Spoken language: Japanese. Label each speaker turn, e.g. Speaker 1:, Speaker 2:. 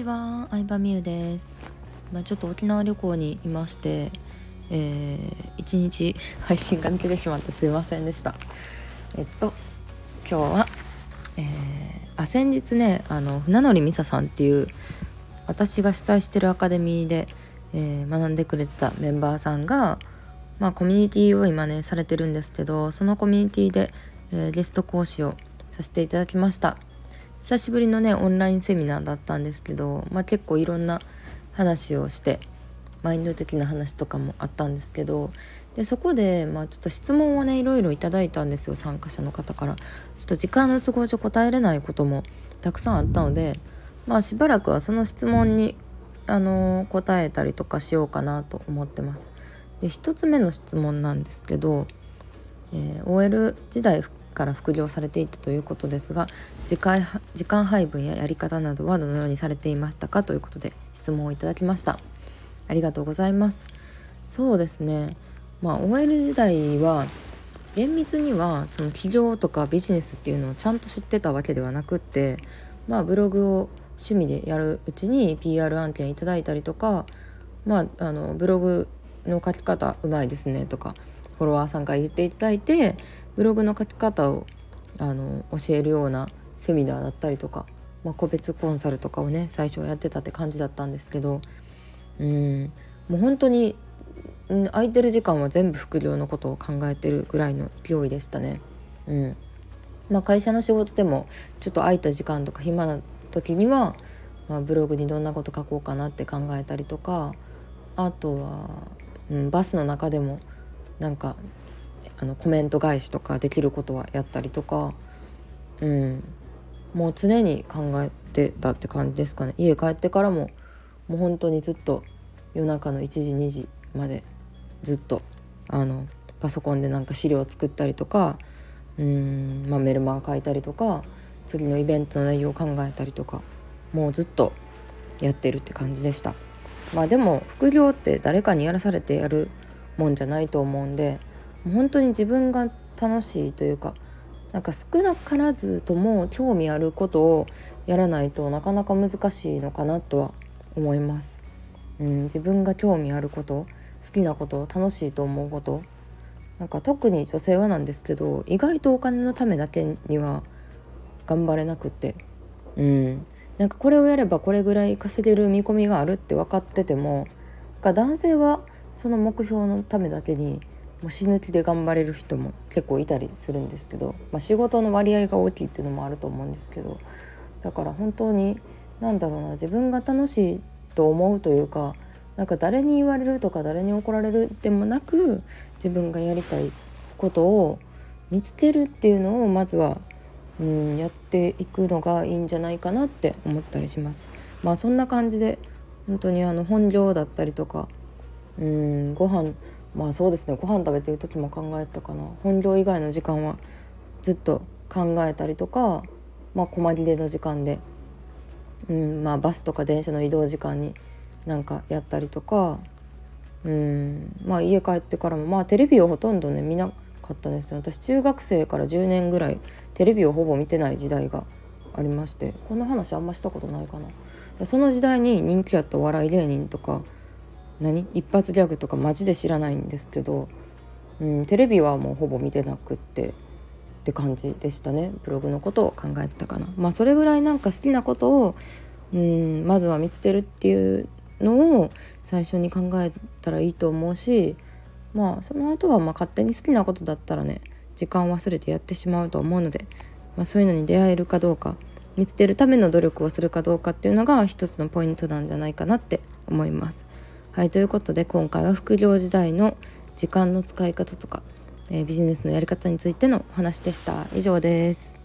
Speaker 1: ちは、相葉美優です。まあ、ちょっと沖縄旅行にいまして、えー、一日配信が抜けてしまってすいませんでした。えっと今日は、えー、あ先日ねあの船乗美沙さんっていう私が主催してるアカデミーで、えー、学んでくれてたメンバーさんが、まあ、コミュニティを今ねされてるんですけどそのコミュニティで、えー、ゲスト講師をさせていただきました。久しぶりのねオンラインセミナーだったんですけど、まあ、結構いろんな話をしてマインド的な話とかもあったんですけどでそこで、まあ、ちょっと質問をねいろいろいただいたんですよ参加者の方からちょっと時間の都合上答えれないこともたくさんあったので、まあ、しばらくはその質問に、あのー、答えたりとかしようかなと思ってます。で1つ目の質問なんですけど、えー、OL 時代から副業されていたということですが時間時間配分ややり方などはどのようにされていましたか？ということで質問をいただきました。ありがとうございます。そうですね。まあ OL 時代は厳密にはその起業とかビジネスっていうのをちゃんと知ってたわけではなくってまあブログを趣味でやるうちに PR 案件いただいたりとかまああのブログの書き方うまいですねとかフォロワーさんから言っていただいてブログの書き方をあの教えるようなセミナーだったりとか、まあ、個別コンサルとかをね最初はやってたって感じだったんですけどうんもう本当に空いてる時間は全部副業のことを考えてるぐらいの勢いでしたね。うんまあ、会社の仕事でもちょっと空いた時間とか暇な時には、まあ、ブログにどんなこと書こうかなって考えたりとかあとは、うん、バスの中でもなんかあのコメント返しとかできることはやったりとかうん。もう常に考えてたって感じですかね。家帰ってからももう本当にずっと夜中の1時2時までずっとあのパソコンでなんか資料を作ったりとかうん、まあ、メルマガ書いたりとか次のイベントの内容を考えたりとかもうずっとやってるって感じでした。まあでも副業って誰かにやらされてやるもんじゃないと思うんで本当に自分が楽しいというかなんか少なからずとも興味あることをやらないとなかなか難しいのかなとは思います。うん、自分が興味あること好きなこと楽しいと思うこと。なんか特に女性はなんですけど意外とお金のためだけには頑張れなくって。うん。なんかこれをやればこれぐらい稼げる見込みがあるって分かってても男性はその目標のためだけにもう死ぬ気で頑張れる人も結構いたりするんですけど、まあ、仕事の割合が大きいっていうのもあると思うんですけどだから本当に何だろうな自分が楽しいと思うというかなんか誰に言われるとか誰に怒られるでもなく自分がやりたいことを見つけるっていうのをまずはうんやっていくのがいいんじゃないかなって思ったりします。まあそんな感じで本当にあの本業だったりとかうんご飯まあそうですね。ご飯食べてる時も考えたかな。本業以外の時間はずっと考えたりとかまあ細切れの時間で、うんまあ、バスとか電車の移動時間になんかやったりとかうんまあ家帰ってからもまあテレビをほとんどね見なかったですよ私中学生から10年ぐらいテレビをほぼ見てない時代がありましてこの話あんましたことないかな。その時代に人気あったお笑い芸人とか何？一発ギャグとかマジで知らないんですけど、うん、テレビはもうほぼ見てなくってって感じでしたね。ブログのことを考えてたかな。まあそれぐらいなんか好きなことを、うん、まずは見つけるっていうのを最初に考えたらいいと思うしまあその後はま勝手に好きなことだったらね時間を忘れてやってしまうと思うので、まあ、そういうのに出会えるかどうか見つけるための努力をするかどうかっていうのが一つのポイントなんじゃないかなって思います。はいということで今回は副業時代の時間の使い方とか、えー、ビジネスのやり方についてのお話でした。以上です。